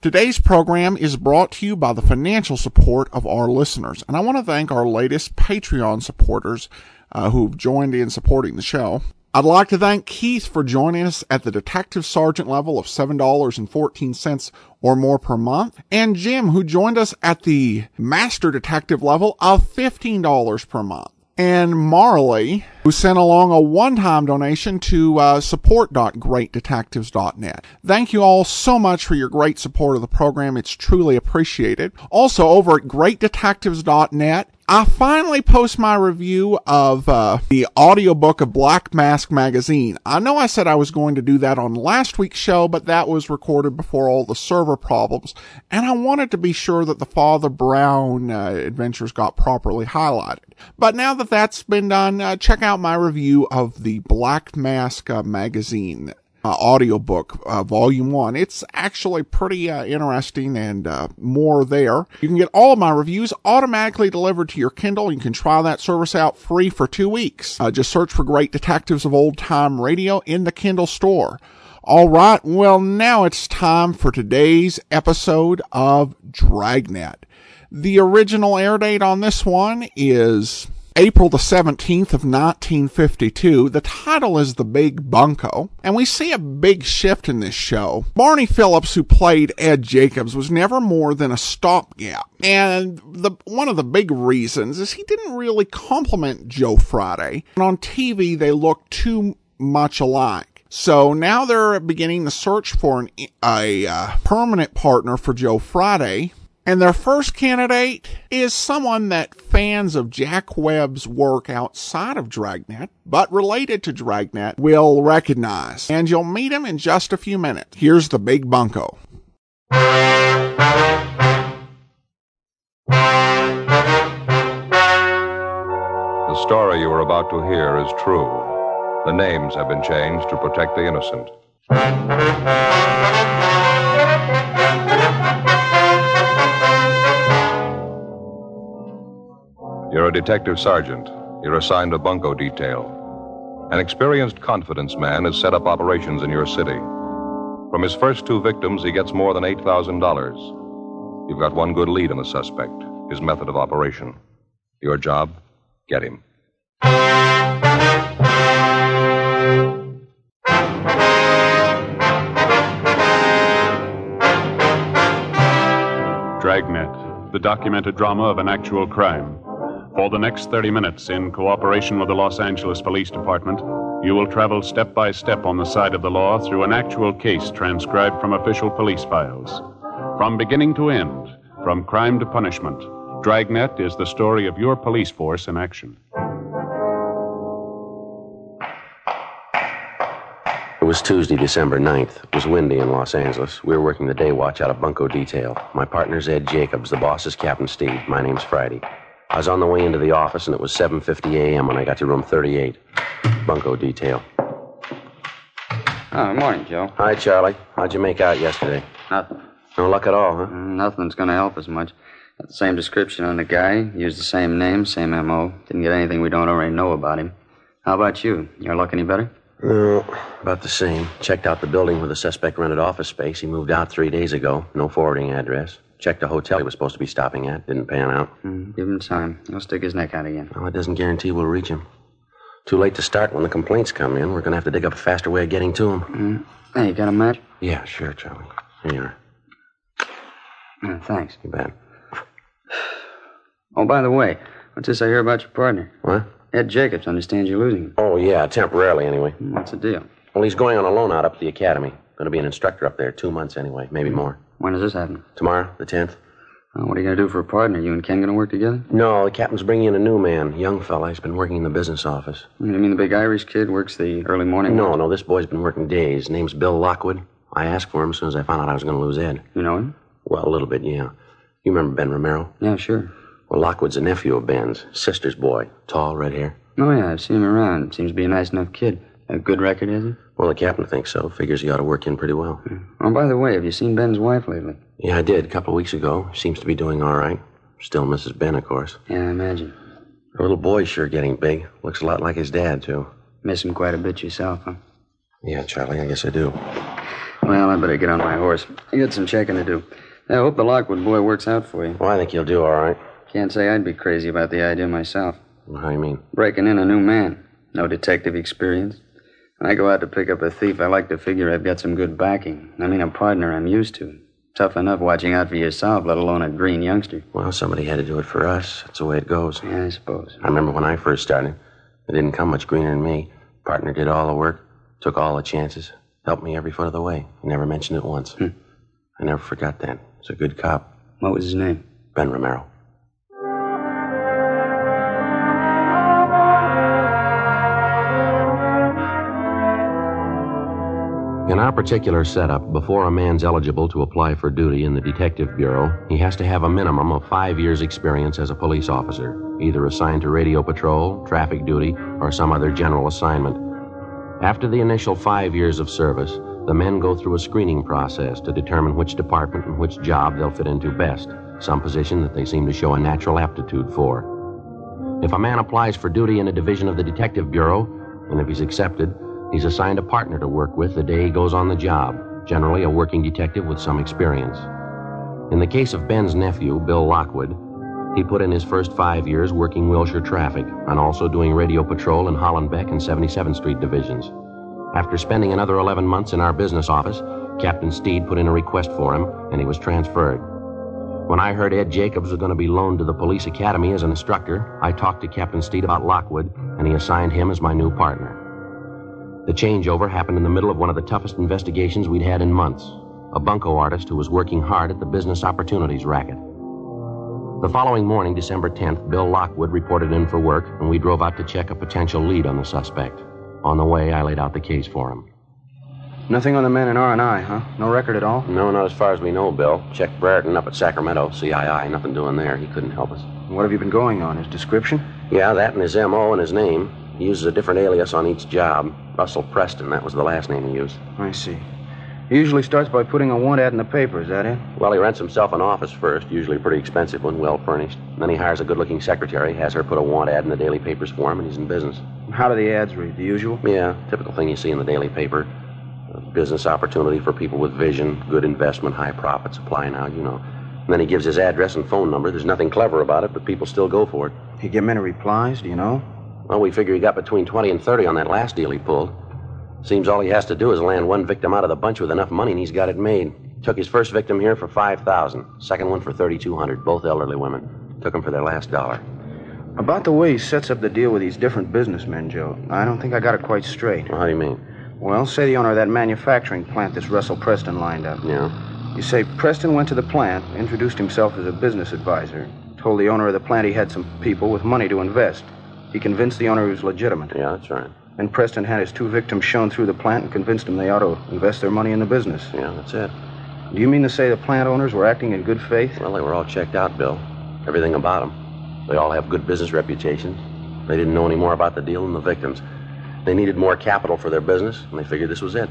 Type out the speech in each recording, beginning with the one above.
Today's program is brought to you by the financial support of our listeners, and I want to thank our latest Patreon supporters uh, who've joined in supporting the show. I'd like to thank Keith for joining us at the detective sergeant level of $7.14 or more per month, and Jim, who joined us at the master detective level of $15 per month and Marley, who sent along a one-time donation to uh, support.greatdetectives.net. Thank you all so much for your great support of the program. It's truly appreciated. Also, over at greatdetectives.net, I finally post my review of uh, the audiobook of Black Mask Magazine. I know I said I was going to do that on last week's show, but that was recorded before all the server problems, and I wanted to be sure that the Father Brown uh, adventures got properly highlighted. But now that that's been done, uh, check out my review of the Black Mask uh, Magazine uh, audiobook, uh, volume one. It's actually pretty uh, interesting and uh, more there. You can get all of my reviews automatically delivered to your Kindle. You can try that service out free for two weeks. Uh, just search for Great Detectives of Old Time Radio in the Kindle store. All right, well, now it's time for today's episode of Dragnet. The original air date on this one is April the 17th of 1952. The title is The Big Bunco, and we see a big shift in this show. Barney Phillips, who played Ed Jacobs, was never more than a stopgap. And the one of the big reasons is he didn't really complement Joe Friday. And on TV, they look too much alike. So now they're beginning the search for an, a uh, permanent partner for Joe Friday. And their first candidate is someone that fans of Jack Webb's work outside of Dragnet, but related to Dragnet, will recognize. And you'll meet him in just a few minutes. Here's the Big Bunco. The story you are about to hear is true. The names have been changed to protect the innocent. You're a detective sergeant. You're assigned a bunco detail. An experienced confidence man has set up operations in your city. From his first two victims, he gets more than $8,000. You've got one good lead on the suspect his method of operation. Your job? Get him. Dragnet, the documented drama of an actual crime. For the next 30 minutes, in cooperation with the Los Angeles Police Department, you will travel step by step on the side of the law through an actual case transcribed from official police files. From beginning to end, from crime to punishment, Dragnet is the story of your police force in action. It was Tuesday, December 9th. It was windy in Los Angeles. We were working the day watch out of Bunco Detail. My partner's Ed Jacobs. The boss is Captain Steed. My name's Friday. I was on the way into the office, and it was 7.50 a.m. when I got to room 38. Bunco Detail. Oh, morning, Joe. Hi, Charlie. How'd you make out yesterday? Nothing. No luck at all, huh? Mm, Nothing's going to help us much. Got the same description on the guy, used the same name, same M.O. Didn't get anything we don't already know about him. How about you? Your luck any better? No, about the same. Checked out the building where the suspect rented office space. He moved out three days ago. No forwarding address. Checked the hotel he was supposed to be stopping at. Didn't pan out. Mm, give him time. He'll stick his neck out again. Well, it doesn't guarantee we'll reach him. Too late to start when the complaints come in. We're going to have to dig up a faster way of getting to him. Mm. Hey, you got a match? Yeah, sure, Charlie. Here you are. Thanks. You bet. Oh, by the way, what's this I hear about your partner? What? Ed Jacobs understands you're losing him. Oh, yeah, temporarily anyway. Mm, What's the deal? Well, he's going on a loan out up at the academy. Going to be an instructor up there two months anyway, maybe more. When does this happen? Tomorrow, the 10th? Uh, what are you going to do for a partner? You and Ken going to work together? No, the captain's bringing in a new man, young fella. He's been working in the business office. You mean the big Irish kid works the early morning? No, watch? no, this boy's been working days. Name's Bill Lockwood. I asked for him as soon as I found out I was going to lose Ed. You know him? Well, a little bit, yeah. You remember Ben Romero? Yeah, sure. Well, Lockwood's a nephew of Ben's, sister's boy. Tall, red hair. Oh, yeah, I've seen him around. Seems to be a nice enough kid. A good record, is he? Well, the captain thinks so. Figures he ought to work in pretty well. Oh, by the way, have you seen Ben's wife lately? Yeah, I did a couple of weeks ago. Seems to be doing all right. Still Mrs. Ben, of course. Yeah, I imagine. Her little boy's sure getting big. Looks a lot like his dad, too. Miss him quite a bit yourself, huh? Yeah, Charlie, I guess I do. Well, I better get on my horse. I got some checking to do. I hope the Lockwood boy works out for you. Well, I think you'll do all right. Can't say I'd be crazy about the idea myself. How do you mean? Breaking in a new man. No detective experience. When I go out to pick up a thief, I like to figure I've got some good backing. I mean, a partner I'm used to. Tough enough watching out for yourself, let alone a green youngster. Well, somebody had to do it for us. That's the way it goes. Yeah, I suppose. I remember when I first started. It didn't come much greener than me. Partner did all the work, took all the chances, helped me every foot of the way. He never mentioned it once. Hmm. I never forgot that. He's a good cop. What was his name? Ben Romero. In our particular setup, before a man's eligible to apply for duty in the Detective Bureau, he has to have a minimum of five years' experience as a police officer, either assigned to radio patrol, traffic duty, or some other general assignment. After the initial five years of service, the men go through a screening process to determine which department and which job they'll fit into best, some position that they seem to show a natural aptitude for. If a man applies for duty in a division of the Detective Bureau, and if he's accepted, he's assigned a partner to work with the day he goes on the job, generally a working detective with some experience. In the case of Ben's nephew, Bill Lockwood, he put in his first five years working Wilshire traffic and also doing radio patrol in Hollenbeck and 77th Street divisions. After spending another 11 months in our business office, Captain Steed put in a request for him, and he was transferred. When I heard Ed Jacobs was going to be loaned to the police academy as an instructor, I talked to Captain Steed about Lockwood, and he assigned him as my new partner. The changeover happened in the middle of one of the toughest investigations we'd had in months a bunco artist who was working hard at the business opportunities racket. The following morning, December 10th, Bill Lockwood reported in for work, and we drove out to check a potential lead on the suspect. On the way, I laid out the case for him. Nothing on the man in R&I, huh? No record at all? No, not as far as we know, Bill. Checked Brereton up at Sacramento, CII. Nothing doing there. He couldn't help us. What have you been going on? His description? Yeah, that and his M.O. and his name. He uses a different alias on each job. Russell Preston, that was the last name he used. I see. He usually starts by putting a want ad in the paper, is that it? Well, he rents himself an office first, usually a pretty expensive one, well furnished. Then he hires a good looking secretary, has her put a want ad in the daily papers for him, and he's in business. How do the ads read? The usual? Yeah, typical thing you see in the daily paper. A business opportunity for people with vision, good investment, high profits. Apply now, you know. And then he gives his address and phone number. There's nothing clever about it, but people still go for it. He get many replies, do you know? Well, we figure he got between 20 and 30 on that last deal he pulled. Seems all he has to do is land one victim out of the bunch with enough money, and he's got it made. Took his first victim here for 5000 Second one for 3200 both elderly women. Took them for their last dollar. About the way he sets up the deal with these different businessmen, Joe, I don't think I got it quite straight. Well, how do you mean? Well, say the owner of that manufacturing plant this Russell Preston lined up. Yeah. You say Preston went to the plant, introduced himself as a business advisor, told the owner of the plant he had some people with money to invest. He convinced the owner he was legitimate. Yeah, that's right. Then Preston had his two victims shown through the plant and convinced them they ought to invest their money in the business. Yeah, that's it. Do you mean to say the plant owners were acting in good faith? Well, they were all checked out, Bill. Everything about them. They all have good business reputations. They didn't know any more about the deal than the victims. They needed more capital for their business, and they figured this was it.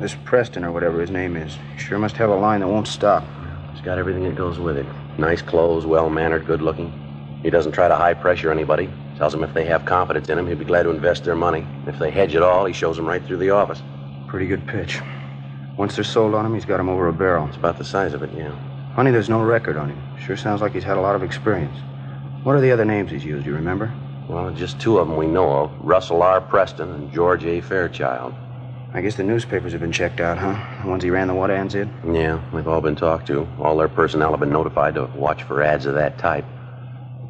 This Preston, or whatever his name is, sure must have a line that won't stop. He's got everything that goes with it. Nice clothes, well mannered, good looking. He doesn't try to high pressure anybody. Tells them if they have confidence in him, he'd be glad to invest their money. If they hedge at all, he shows them right through the office. Pretty good pitch. Once they're sold on him, he's got him over a barrel. It's about the size of it, yeah. Funny there's no record on him. Sure sounds like he's had a lot of experience. What are the other names he's used, you remember? Well, just two of them we know of Russell R. Preston and George A. Fairchild. I guess the newspapers have been checked out, huh? The ones he ran the what ads in? Yeah, they've all been talked to. All their personnel have been notified to watch for ads of that type.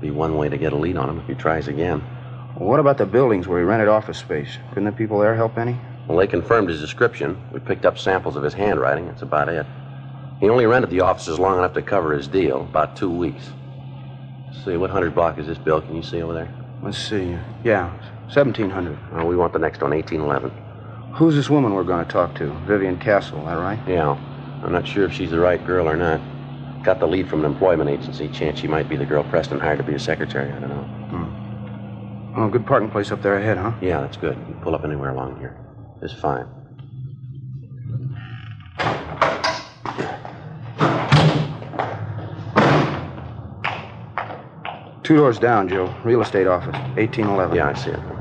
Be one way to get a lead on him if he tries again. Well, what about the buildings where he rented office space? Couldn't the people there help any? Well, they confirmed his description. We picked up samples of his handwriting. That's about it. He only rented the offices long enough to cover his deal, about two weeks. Let's see, what hundred block is this, Bill? Can you see over there? Let's see. Yeah, 1700. Oh, we want the next one, 1811. Who's this woman we're going to talk to? Vivian Castle, that right? Yeah. I'm not sure if she's the right girl or not. Got the lead from an employment agency. Chance she might be the girl Preston hired to be his secretary. I don't know. Hmm. Oh, good parking place up there ahead, huh? Yeah, that's good. You pull up anywhere along here. It's fine. Two doors down, Joe. Real estate office, 1811. Yeah, I see it.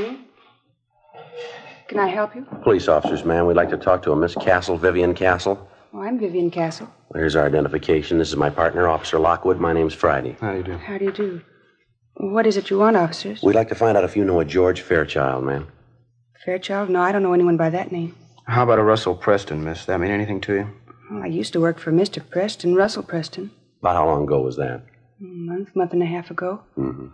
Morning. Can I help you? Police officers, ma'am. We'd like to talk to a Miss Castle, Vivian Castle. Oh, I'm Vivian Castle. Well, here's our identification. This is my partner, Officer Lockwood. My name's Friday. How do you do? How do you do? What is it you want, officers? We'd like to find out if you know a George Fairchild, ma'am. Fairchild? No, I don't know anyone by that name. How about a Russell Preston, miss? That mean anything to you? Well, I used to work for Mr. Preston, Russell Preston. About how long ago was that? A month, month and a half ago. Mm-hmm.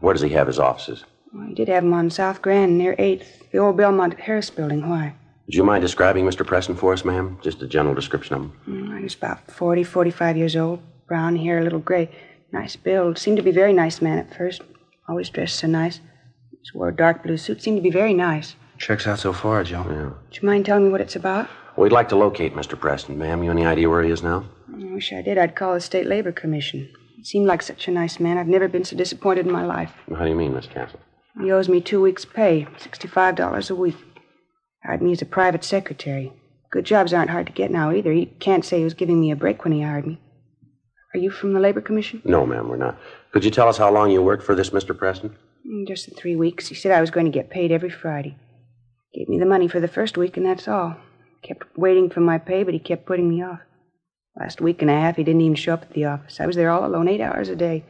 Where does he have his offices? Well, he did have 'em on South Grand near 8th, the old Belmont Harris building. Why? Would you mind describing Mr. Preston for us, ma'am? Just a general description of him. Mm, He was about 40, 45 years old, brown hair, a little gray. Nice build. Seemed to be a very nice man at first. Always dressed so nice. Just wore a dark blue suit. Seemed to be very nice. Checks out so far, Joe. Yeah. Would you mind telling me what it's about? We'd like to locate Mr. Preston, ma'am. You any idea where he is now? I wish I did. I'd call the State Labor Commission. He seemed like such a nice man. I've never been so disappointed in my life. How do you mean, Miss Castle? He owes me two weeks' pay, $65 a week. Hired me as a private secretary. Good jobs aren't hard to get now either. He can't say he was giving me a break when he hired me. Are you from the Labor Commission? No, ma'am, we're not. Could you tell us how long you worked for this Mr. Preston? Mm, Just the three weeks. He said I was going to get paid every Friday. Gave me the money for the first week, and that's all. Kept waiting for my pay, but he kept putting me off. Last week and a half, he didn't even show up at the office. I was there all alone, eight hours a day.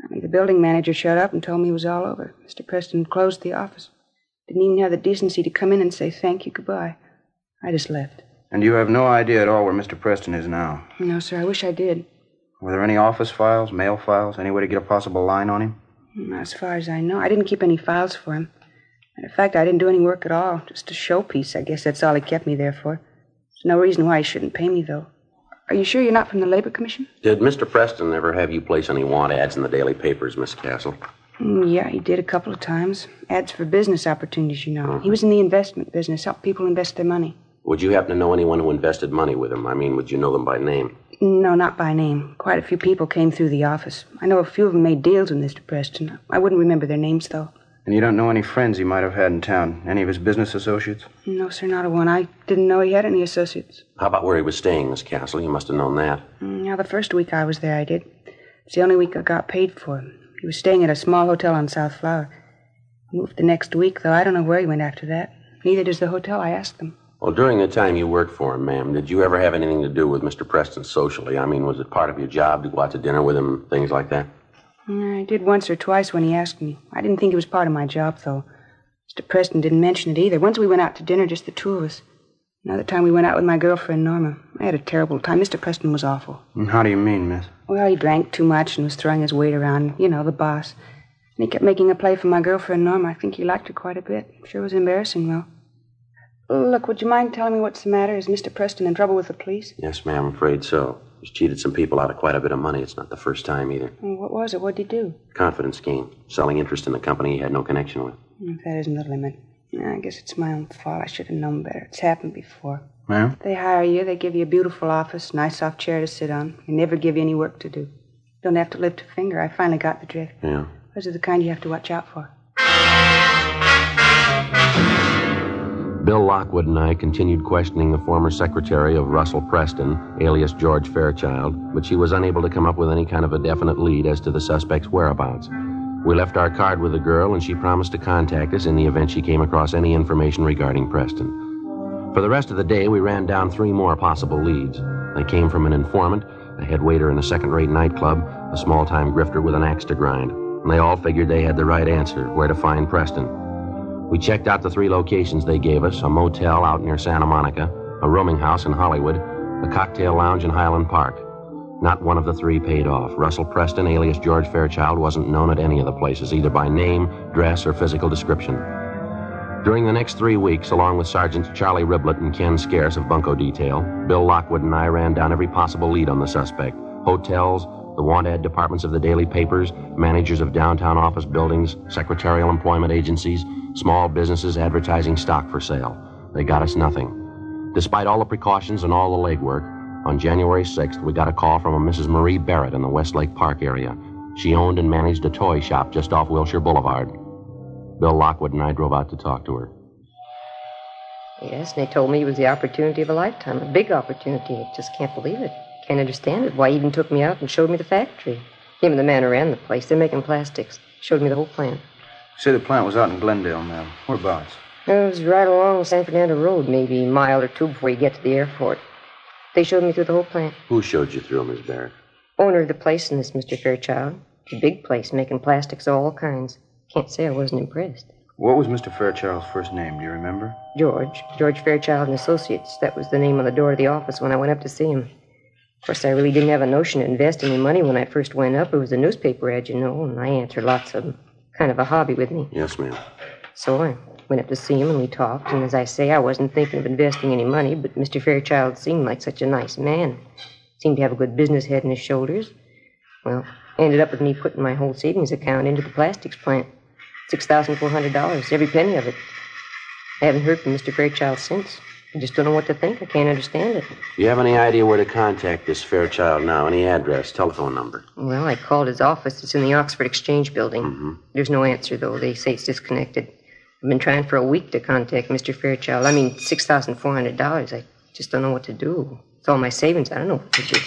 Finally, the building manager showed up and told me it was all over. Mr. Preston closed the office. Didn't even have the decency to come in and say thank you, goodbye. I just left. And you have no idea at all where Mr. Preston is now. No, sir, I wish I did. Were there any office files, mail files, any way to get a possible line on him? Not as far as I know. I didn't keep any files for him. Matter of fact, I didn't do any work at all. Just a showpiece. I guess that's all he kept me there for. There's no reason why he shouldn't pay me, though. Are you sure you're not from the Labor Commission? Did Mr. Preston ever have you place any want ads in the daily papers, Miss Castle? Mm, yeah, he did a couple of times. Ads for business opportunities, you know. He was in the investment business, helped people invest their money. Would you happen to know anyone who invested money with him? I mean, would you know them by name? No, not by name. Quite a few people came through the office. I know a few of them made deals with Mr. Preston. I wouldn't remember their names, though. And you don't know any friends he might have had in town? Any of his business associates? No, sir, not a one. I didn't know he had any associates. How about where he was staying, Miss Castle? You must have known that. Mm, Now, the first week I was there, I did. It's the only week I got paid for. He was staying at a small hotel on South Flower. He moved the next week, though I don't know where he went after that. Neither does the hotel. I asked them. Well, during the time you worked for him, ma'am, did you ever have anything to do with Mr. Preston socially? I mean, was it part of your job to go out to dinner with him, things like that? Mm, I did once or twice when he asked me. I didn't think it was part of my job, though. Mr. Preston didn't mention it either. Once we went out to dinner, just the two of us. Another time we went out with my girlfriend, Norma. I had a terrible time. Mr. Preston was awful. How do you mean, miss? Well, he drank too much and was throwing his weight around. You know, the boss. And he kept making a play for my girlfriend, Norma. I think he liked her quite a bit. Sure was embarrassing, though. Look, would you mind telling me what's the matter? Is Mr. Preston in trouble with the police? Yes, ma'am, I'm afraid so. He's cheated some people out of quite a bit of money. It's not the first time either. Well, What was it? What did he do? Confidence scheme, selling interest in a company he had no connection with. If that isn't the limit. Yeah, I guess it's my own fault. I should have known better. It's happened before. Ma'am? They hire you, they give you a beautiful office, nice soft chair to sit on. They never give you any work to do. Don't have to lift a finger. I finally got the drift. Yeah. Those are the kind you have to watch out for. Bill Lockwood and I continued questioning the former secretary of Russell Preston, alias George Fairchild, but she was unable to come up with any kind of a definite lead as to the suspect's whereabouts. We left our card with the girl, and she promised to contact us in the event she came across any information regarding Preston. For the rest of the day, we ran down three more possible leads. They came from an informant, a head waiter in a second rate nightclub, a small time grifter with an axe to grind. And they all figured they had the right answer where to find Preston. We checked out the three locations they gave us a motel out near Santa Monica, a rooming house in Hollywood, a cocktail lounge in Highland Park. Not one of the three paid off. Russell Preston, alias George Fairchild, wasn't known at any of the places, either by name, dress, or physical description. During the next three weeks, along with Sergeants Charlie Riblett and Ken Scarce of Bunco Detail, Bill Lockwood and I ran down every possible lead on the suspect hotels, the want ad departments of the daily papers, managers of downtown office buildings, secretarial employment agencies, small businesses advertising stock for sale. They got us nothing. Despite all the precautions and all the legwork, on January 6th, we got a call from a Mrs. Marie Barrett in the Westlake Park area. She owned and managed a toy shop just off Wilshire Boulevard. Bill Lockwood and I drove out to talk to her. Yes, and they told me it was the opportunity of a lifetime, a big opportunity. I just can't believe it. Can't understand it. Why, he even took me out and showed me the factory. Him and the man who ran the place. They're making plastics. Showed me the whole plant. Say the plant was out in Glendale, ma'am. Whereabouts? It was right along San Fernando Road, maybe a mile or two before you get to the airport. They showed me through the whole plant. Who showed you through, Miss Barrett? Owner of the place in this, Mr. Fairchild. It's a big place, making plastics of all kinds. Can't say I wasn't impressed. What was Mr. Fairchild's first name? Do you remember? George. George Fairchild and Associates. That was the name on the door of the office when I went up to see him. Of course, I really didn't have a notion to invest any money when I first went up. It was a newspaper ad, you know, and I answered lots of them. Kind of a hobby with me. Yes, ma'am. So I went up to see him and we talked, and as I say, I wasn't thinking of investing any money, but Mr. Fairchild seemed like such a nice man. Seemed to have a good business head in his shoulders. Well, ended up with me putting my whole savings account into the plastics plant. $6,400, every penny of it. I haven't heard from Mr. Fairchild since. I just don't know what to think. I can't understand it. Do you have any idea where to contact this Fairchild now? Any address, telephone number? Well, I called his office. It's in the Oxford Exchange building. Mm-hmm. There's no answer, though. They say it's disconnected. I've been trying for a week to contact Mr. Fairchild. I mean, $6,400. I just don't know what to do. It's all my savings. I don't know what to do.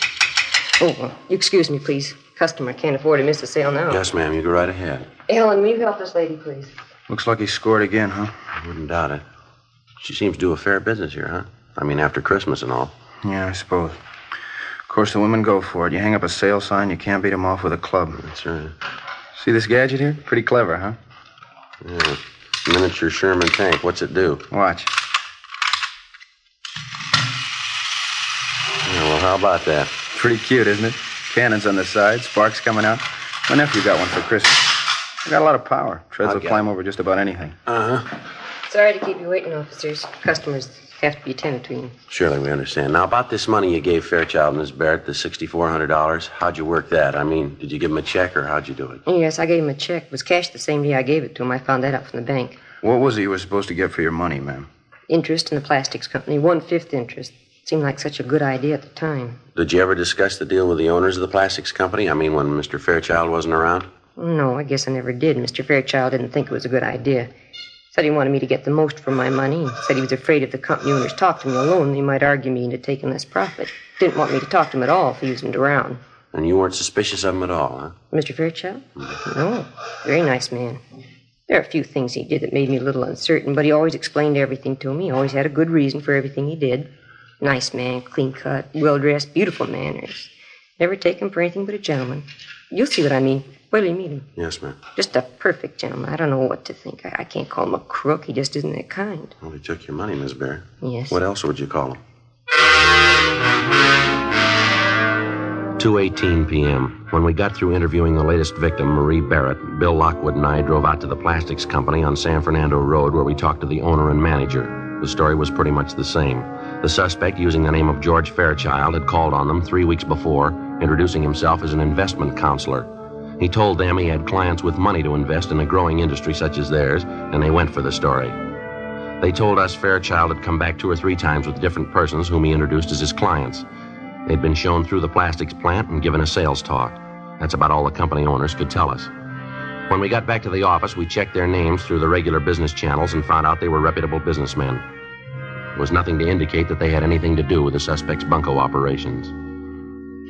Oh, well, you excuse me, please. Customer can't afford to miss a sale now. Yes, ma'am. You go right ahead. Ellen, will you help this lady, please? Looks like he scored again, huh? I wouldn't doubt it. She seems to do a fair business here, huh? I mean, after Christmas and all. Yeah, I suppose. Of course, the women go for it. You hang up a sale sign, you can't beat 'em off with a club. That's right. See this gadget here? Pretty clever, huh? Yeah. Miniature Sherman tank. What's it do? Watch. Yeah, well, how about that? Pretty cute, isn't it? Cannons on the side, sparks coming out. My nephew got one for Christmas. It got a lot of power. Treads I'll will climb over just about anything. Uh huh. Sorry to keep you waiting, officers. Customers have to be attended to. You. Surely we understand. Now, about this money you gave Fairchild and Miss Barrett, the $6,400, how'd you work that? I mean, did you give him a check or how'd you do it? Yes, I gave him a check. It was cashed the same day I gave it to him. I found that out from the bank. What was it you were supposed to get for your money, ma'am? Interest in the plastics company, one fifth interest. Seemed like such a good idea at the time. Did you ever discuss the deal with the owners of the plastics company? I mean, when Mr. Fairchild wasn't around? No, I guess I never did. Mr. Fairchild didn't think it was a good idea. Said he wanted me to get the most for my money. and Said he was afraid if the company owners talked to me alone, they might argue me into taking less profit. Didn't want me to talk to him at all if he wasn't around. And you weren't suspicious of him at all, huh? Mr. Fairchild? Mm-hmm. No. Very nice man. There are a few things he did that made me a little uncertain, but he always explained everything to me. He always had a good reason for everything he did. Nice man, clean cut, well dressed, beautiful manners. Never take him for anything but a gentleman. You'll see what I mean. Wait till you meet him. Yes, ma'am. Just a perfect gentleman. I don't know what to think. I, I can't call him a crook. He just isn't that kind. Well, he took your money, Miss Barrett. Yes. What else would you call him? 2:18 p.m. When we got through interviewing the latest victim, Marie Barrett, Bill Lockwood and I drove out to the plastics company on San Fernando Road where we talked to the owner and manager. The story was pretty much the same. The suspect, using the name of George Fairchild, had called on them three weeks before, introducing himself as an investment counselor. He told them he had clients with money to invest in a growing industry such as theirs, and they went for the story. They told us Fairchild had come back two or three times with different persons whom he introduced as his clients. They'd been shown through the plastics plant and given a sales talk. That's about all the company owners could tell us. When we got back to the office, we checked their names through the regular business channels and found out they were reputable businessmen. There was nothing to indicate that they had anything to do with the suspect's bunco operations.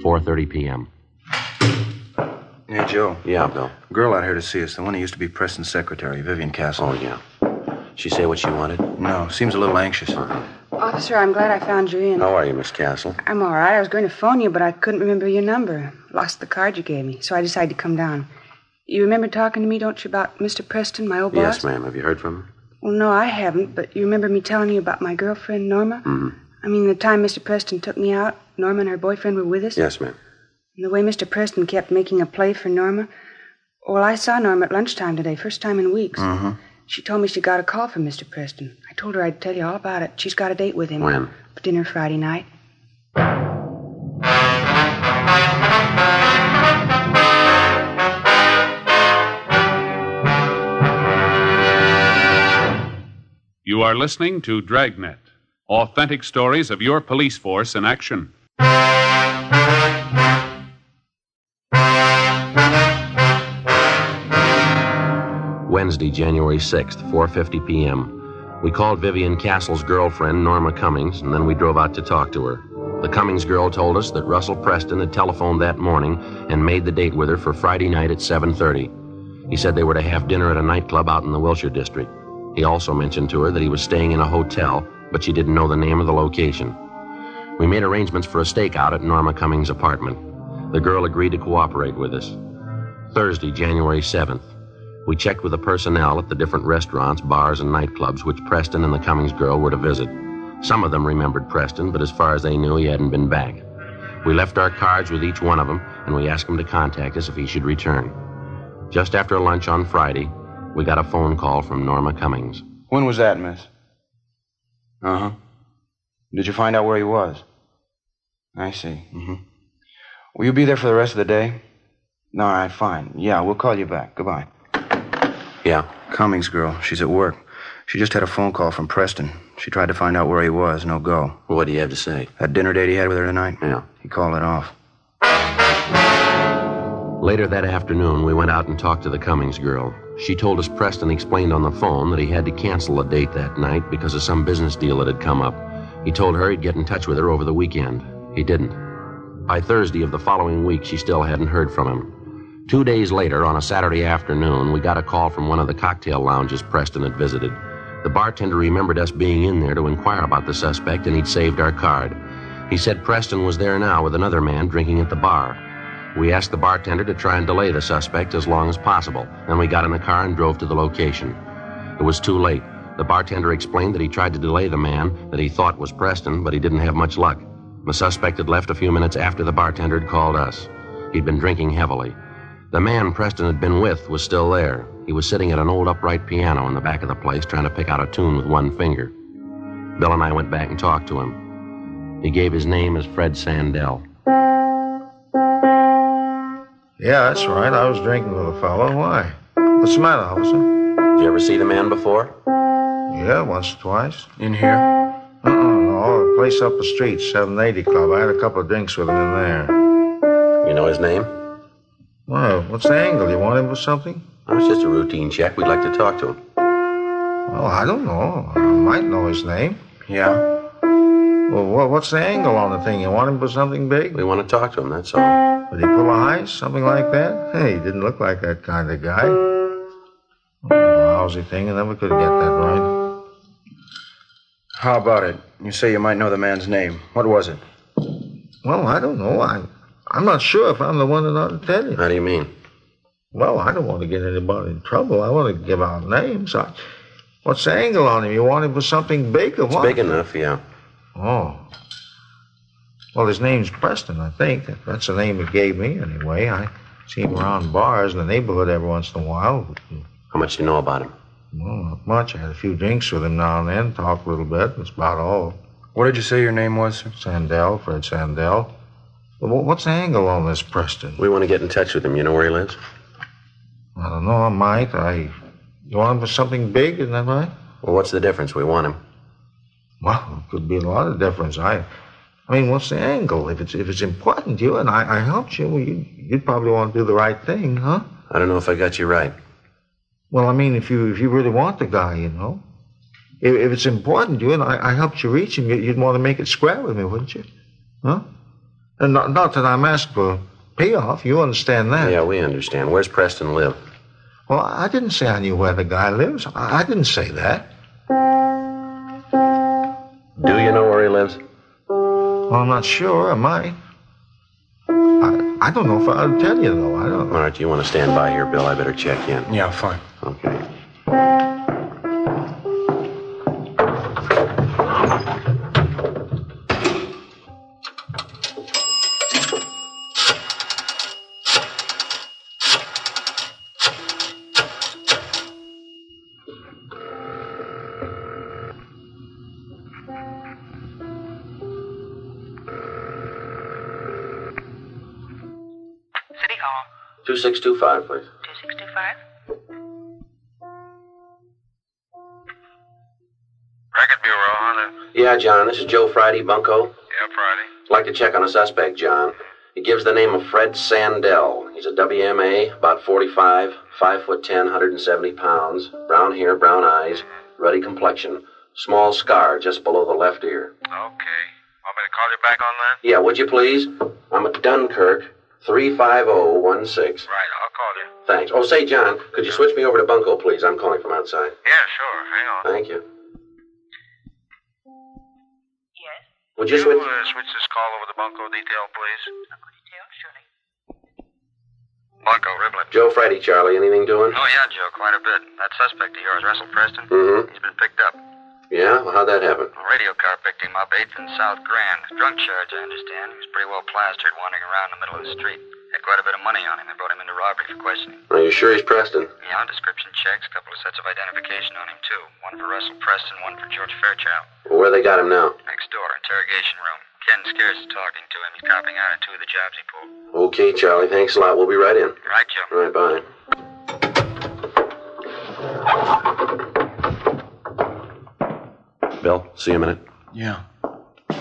4:30 p.m. Hey, Joe. Yeah, Bill. Girl out here to see us, the one who used to be Preston's secretary, Vivian Castle. Oh, yeah. She say what she wanted? No, seems a little anxious. Officer, I'm glad I found you in. How are you, Miss Castle? I'm all right. I was going to phone you, but I couldn't remember your number. Lost the card you gave me, so I decided to come down. You remember talking to me, don't you, about Mr. Preston, my old boss? Yes, ma'am. Have you heard from him? Well, no, I haven't, but you remember me telling you about my girlfriend, Norma? Mm-hmm. I mean, the time Mr. Preston took me out, Norma and her boyfriend were with us? Yes, ma'am. And the way Mr. Preston kept making a play for Norma. Well, I saw Norma at lunchtime today, first time in weeks. Mm-hmm. She told me she got a call from Mr. Preston. I told her I'd tell you all about it. She's got a date with him. When? For dinner Friday night. You are listening to Dragnet, Authentic stories of your police force in action. Wednesday, January 6th, 4:50 p.m. We called Vivian Castle's girlfriend, Norma Cummings, and then we drove out to talk to her. The Cummings girl told us that Russell Preston had telephoned that morning and made the date with her for Friday night at 7:30. He said they were to have dinner at a nightclub out in the Wilshire district. He also mentioned to her that he was staying in a hotel, but she didn't know the name of the location. We made arrangements for a stakeout at Norma Cummings' apartment. The girl agreed to cooperate with us. Thursday, January 7th. We checked with the personnel at the different restaurants, bars, and nightclubs which Preston and the Cummings girl were to visit. Some of them remembered Preston, but as far as they knew, he hadn't been back. We left our cards with each one of them, and we asked him to contact us if he should return. Just after lunch on Friday, we got a phone call from Norma Cummings. When was that, miss? Uh huh. Did you find out where he was? I see. Mm-hmm. Will you be there for the rest of the day? All right, fine. Yeah, we'll call you back. Goodbye. Yeah. Cummings girl. She's at work. She just had a phone call from Preston. She tried to find out where he was. No go. Well, what do you have to say? That dinner date he had with her tonight? Yeah. He called it off. Later that afternoon, we went out and talked to the Cummings girl. She told us Preston explained on the phone that he had to cancel a date that night because of some business deal that had come up. He told her he'd get in touch with her over the weekend. He didn't. By Thursday of the following week, she still hadn't heard from him. Two days later, on a Saturday afternoon, we got a call from one of the cocktail lounges Preston had visited. The bartender remembered us being in there to inquire about the suspect, and he'd saved our card. He said Preston was there now with another man drinking at the bar. We asked the bartender to try and delay the suspect as long as possible. Then we got in the car and drove to the location. It was too late. The bartender explained that he tried to delay the man that he thought was Preston, but he didn't have much luck. The suspect had left a few minutes after the bartender had called us. He'd been drinking heavily. The man Preston had been with was still there. He was sitting at an old upright piano in the back of the place trying to pick out a tune with one finger. Bill and I went back and talked to him. He gave his name as Fred Sandell. Yeah, that's right. I was drinking with a fellow. Why? What's the matter, officer? Did you ever see the man before? Yeah, once or twice. In here? Uh-uh, no, a place up the street, 780 Club. I had a couple of drinks with him in there. You know his name? Well, what's the angle? You want him for something? Oh, it's just a routine check. We'd like to talk to him. Well, I don't know. I might know his name. Yeah. Well, what's the angle on the thing? You want him for something big? We want to talk to him, that's all. Did he pull a heist? Something like that? Hey, he didn't look like that kind of guy. Oh, lousy thing. I never could get that right. How about it? You say you might know the man's name. What was it? Well, I don't know. I, I'm not sure if I'm the one that ought to tell you. How do you mean? Well, I don't want to get anybody in trouble. I want to give out names. I, what's the angle on him? You want him for something big or It's what? big enough, yeah. Oh. Well, his name's Preston, I think. That's the name he gave me, anyway. I see him around bars in the neighborhood every once in a while. How much do you know about him? Well, not much. I had a few drinks with him now and then, talked a little bit. That's about all. What did you say your name was, sir? Sandell, Fred Sandell. Well, what's the angle on this, Preston? We want to get in touch with him. You know where he lives? I don't know. I might. I. You want him for something big, isn't that right? Well, what's the difference? We want him. Well, it could be a lot of difference. I. I mean, what's the angle? If it's if it's important to you and I, I helped you, well, you, you'd probably want to do the right thing, huh? I don't know if I got you right. Well, I mean, if you if you really want the guy, you know, if, if it's important to you and I, I helped you reach him, you- you'd want to make it square with me, wouldn't you? Huh? And not, not that I'm asking for payoff. You understand that? Yeah, we understand. Where's Preston live? Well, I didn't say I knew where the guy lives. I, I didn't say that. Do you know where he lives? Well, I'm not sure. I might. I, I don't know if I'll tell you though. I don't. All right, you want to stand by here, Bill? I better check in. Yeah, fine. Okay. Yeah, John, this is Joe Friday, Bunco. Yeah, Friday. I'd like to check on a suspect, John. He gives the name of Fred Sandell. He's a WMA, about 45, 5 foot 10, 170 pounds, brown hair, brown eyes, ruddy complexion, small scar just below the left ear. Okay. Want me to call you back on that? Yeah, would you please? I'm at Dunkirk, 35016. Right, I'll call you. Thanks. Oh, say, John, could you switch me over to Bunco, please? I'm calling from outside. Yeah, sure. Hang on. Thank you. Yes? Would you switch? uh, switch this call over to Bunco detail, please? Bunco detail, surely. Bunco, Riblett. Joe Friday, Charlie. Anything doing? Oh, yeah, Joe, quite a bit. That suspect of yours, Russell Preston, Mm-hmm. he's been picked up. Yeah? Well, how'd that happen? A radio car picked him up 8th and South Grand. Drunk charge, I understand. He was pretty well plastered, wandering around in the middle of the street. Had quite a bit of money on him. They brought him into robbery for questioning. Are you sure he's Preston? Yeah, description checks, a couple of sets of identification on him, too. One for Russell Preston, one for George Fairchild. Well, where they got him now? Next door, interrogation room. Ken Scarce is talking to him. He's copying out of two of the jobs he pulled. Okay, Charlie. Thanks a lot. We'll be right in. Right, Joe. All right, bye. Bill, see you in a minute. Yeah.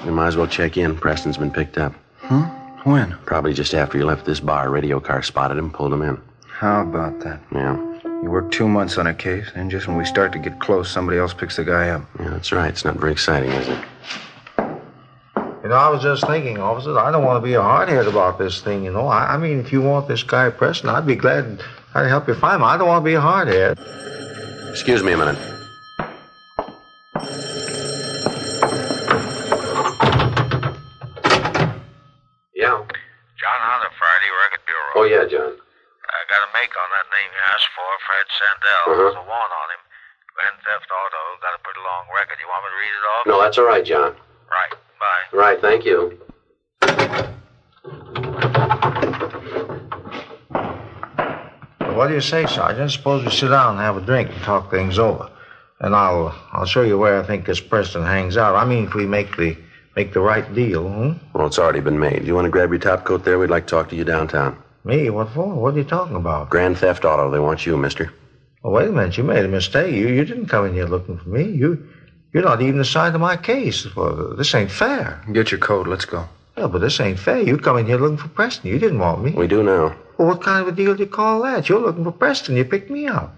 We might as well check in. Preston's been picked up. Huh? When? Probably just after he left this bar. Radio car spotted him, pulled him in. How about that? Yeah, You work two months on a case, and just when we start to get close, somebody else picks the guy up. yeah, that's right. It's not very exciting, is it? You know, I was just thinking, officer, I don't want to be a hardhead about this thing, you know. I, I mean, if you want this guy Preston, I'd be glad I'd help you find him. I don't want to be a hardhead. Excuse me a minute. Make on that name you asked for, Fred Sandell. Uh-huh. There's a warrant on him. Grand Theft Auto. Got a pretty long record. You want me to read it off? No, that's all right, John. Right. Bye. Right, thank you. Well, what do you say, Sergeant? Suppose we sit down and have a drink and talk things over. And I'll I'll show you where I think this Preston hangs out. I mean, if we make the make the right deal, hmm? Well, it's already been made. You want to grab your top coat there? We'd like to talk to you downtown. Me? What for? What are you talking about? Grand Theft Auto. They want you, mister. Oh, wait a minute. You made a mistake. You you didn't come in here looking for me. You you're not even assigned to my case. Well, this ain't fair. Get your coat. Let's go. Yeah, but this ain't fair. You come in here looking for Preston. You didn't want me. We do now. Well, what kind of a deal do you call that? You're looking for Preston. You picked me up.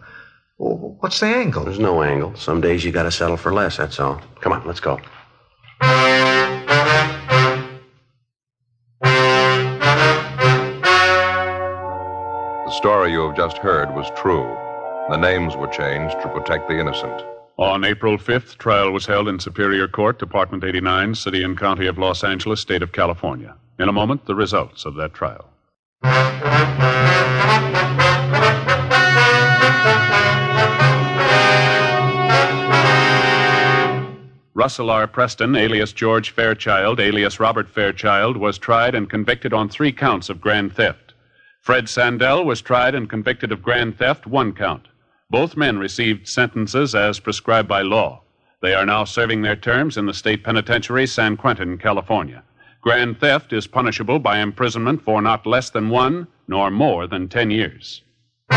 Well, what's the angle? There's no angle. Some days you got to settle for less, that's all. Come on, let's go. Story you have just heard was true. The names were changed to protect the innocent. On April 5th, trial was held in Superior Court, Department 89, City and County of Los Angeles, State of California. In a moment, the results of that trial. Russell R. Preston, alias George Fairchild, alias Robert Fairchild, was tried and convicted on three counts of grand theft. Fred Sandell was tried and convicted of grand theft, one count. Both men received sentences as prescribed by law. They are now serving their terms in the state penitentiary, San Quentin, California. Grand theft is punishable by imprisonment for not less than one nor more than ten years. You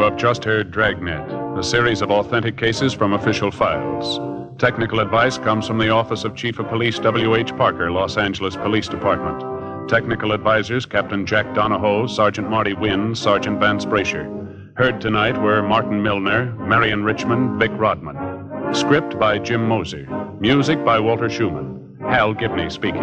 have just heard Dragnet, a series of authentic cases from official files. Technical advice comes from the Office of Chief of Police W.H. Parker, Los Angeles Police Department. Technical advisors Captain Jack Donahoe, Sergeant Marty Wynn, Sergeant Vance Brasher. Heard tonight were Martin Milner, Marion Richmond, Vic Rodman. Script by Jim Moser. Music by Walter Schumann. Hal Gibney speaking.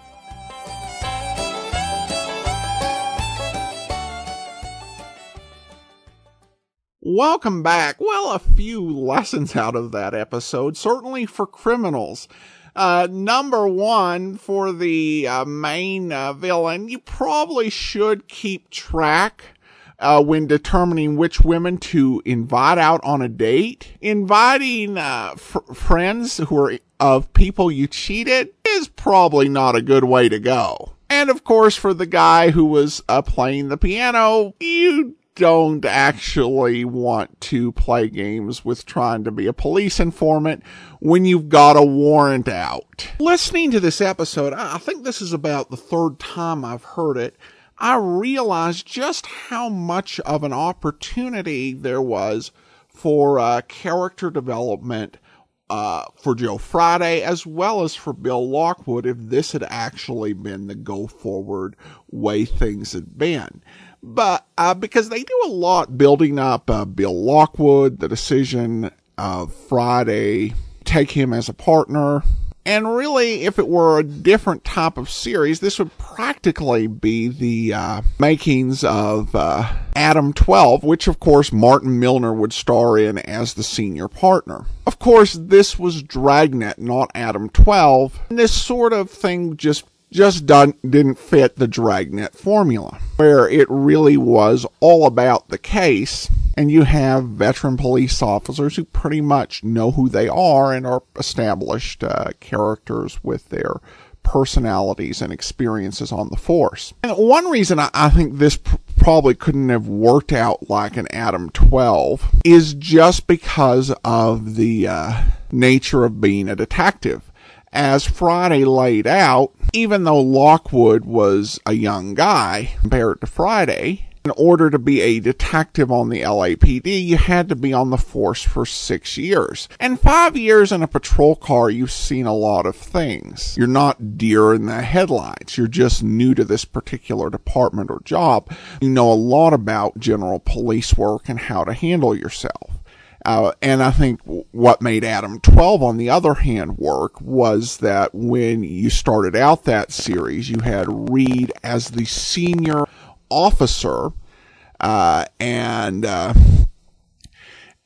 Welcome back. Well, a few lessons out of that episode, certainly for criminals. Uh, number one, for the uh, main uh, villain, you probably should keep track uh, when determining which women to invite out on a date. Inviting uh, f- friends who are of people you cheated is probably not a good way to go. And of course, for the guy who was uh, playing the piano, you don't actually want to play games with trying to be a police informant when you've got a warrant out. Listening to this episode, I think this is about the third time I've heard it. I realized just how much of an opportunity there was for uh, character development uh, for Joe Friday as well as for Bill Lockwood if this had actually been the go forward way things had been. But uh, because they do a lot building up uh, Bill Lockwood, the decision of Friday, take him as a partner. And really, if it were a different type of series, this would practically be the uh, makings of uh, Adam 12, which of course Martin Milner would star in as the senior partner. Of course, this was Dragnet, not Adam 12. And this sort of thing just just done, didn't fit the Dragnet formula, where it really was all about the case, and you have veteran police officers who pretty much know who they are and are established uh, characters with their personalities and experiences on the force. And one reason I, I think this pr- probably couldn't have worked out like an Adam 12 is just because of the uh, nature of being a detective as Friday laid out, even though Lockwood was a young guy compared to Friday, in order to be a detective on the LAPD, you had to be on the force for six years. And five years in a patrol car, you've seen a lot of things. You're not deer in the headlights. You're just new to this particular department or job. You know a lot about general police work and how to handle yourself. Uh, and I think what made Adam 12, on the other hand, work was that when you started out that series, you had Reed as the senior officer, uh, and, uh,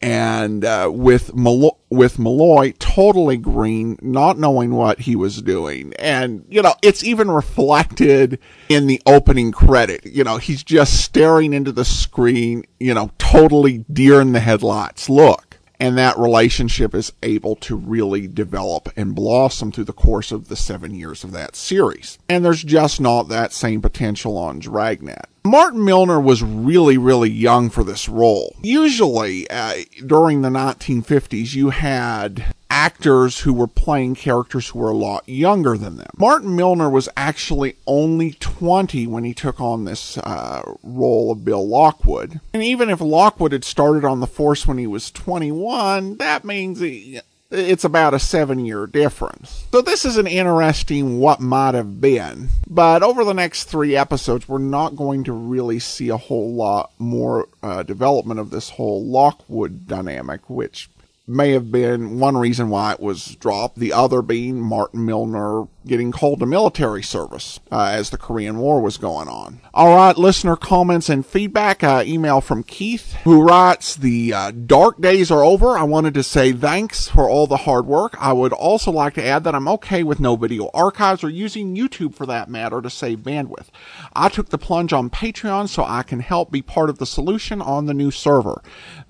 and uh, with Malloy, with Malloy totally green, not knowing what he was doing, and you know it's even reflected in the opening credit. You know he's just staring into the screen, you know, totally deer in the headlights. Look, and that relationship is able to really develop and blossom through the course of the seven years of that series. And there's just not that same potential on Dragnet. Martin Milner was really, really young for this role. Usually, uh, during the 1950s, you had actors who were playing characters who were a lot younger than them. Martin Milner was actually only 20 when he took on this uh, role of Bill Lockwood. And even if Lockwood had started on the force when he was 21, that means he, it's about a seven year difference. So this is an interesting what might have been. But over the next three episodes, we're not going to really see a whole lot more uh, development of this whole Lockwood dynamic, which may have been one reason why it was dropped. The other being Martin Milner getting called to military service uh, as the Korean War was going on. All right, listener comments and feedback. Uh, email from Keith who writes, "The uh, dark days are over. I wanted to say thanks for all the hard work. I would also like to add that I'm okay with no video archives or using YouTube for that matter to save bandwidth. I took the plunge on Patreon so I can help be part of the solution on the new server.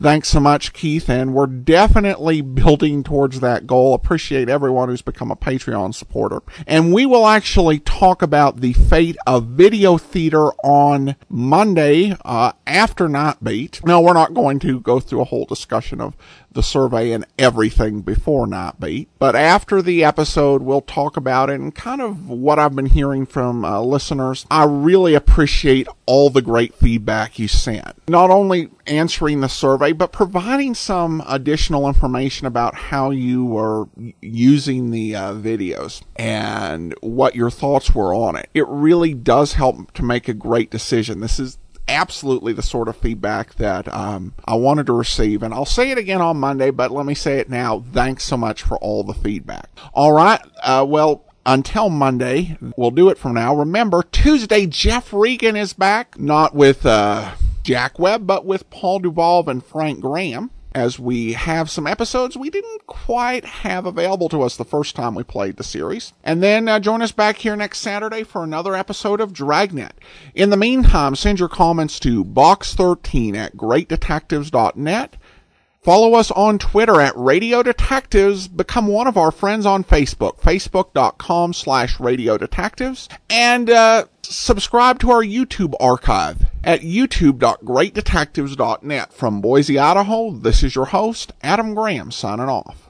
Thanks so much, Keith, and we're definitely building towards that goal. Appreciate everyone who's become a Patreon supporter." And we will actually talk about the fate of video theater on Monday uh, after Night Beat. No, we're not going to go through a whole discussion of the survey and everything before Night Beat. But after the episode, we'll talk about it and kind of what I've been hearing from uh, listeners. I really appreciate all the great feedback you sent. Not only answering the survey, but providing some additional information about how you were using the uh, videos and what your thoughts were on it. It really does help to make a great decision. This is absolutely the sort of feedback that um, I wanted to receive. And I'll say it again on Monday, but let me say it now. Thanks so much for all the feedback. All right. Uh, well, until Monday, we'll do it from now. Remember, Tuesday, Jeff Regan is back, not with uh, Jack Webb, but with Paul Dubov and Frank Graham as we have some episodes we didn't quite have available to us the first time we played the series. And then uh, join us back here next Saturday for another episode of Dragnet. In the meantime, send your comments to box13 at greatdetectives.net. Follow us on Twitter at Radio Detectives. Become one of our friends on Facebook, facebook.com slash Radio Detectives. And uh, subscribe to our YouTube archive at youtube.greatdetectives.net. From Boise, Idaho, this is your host, Adam Graham, signing off.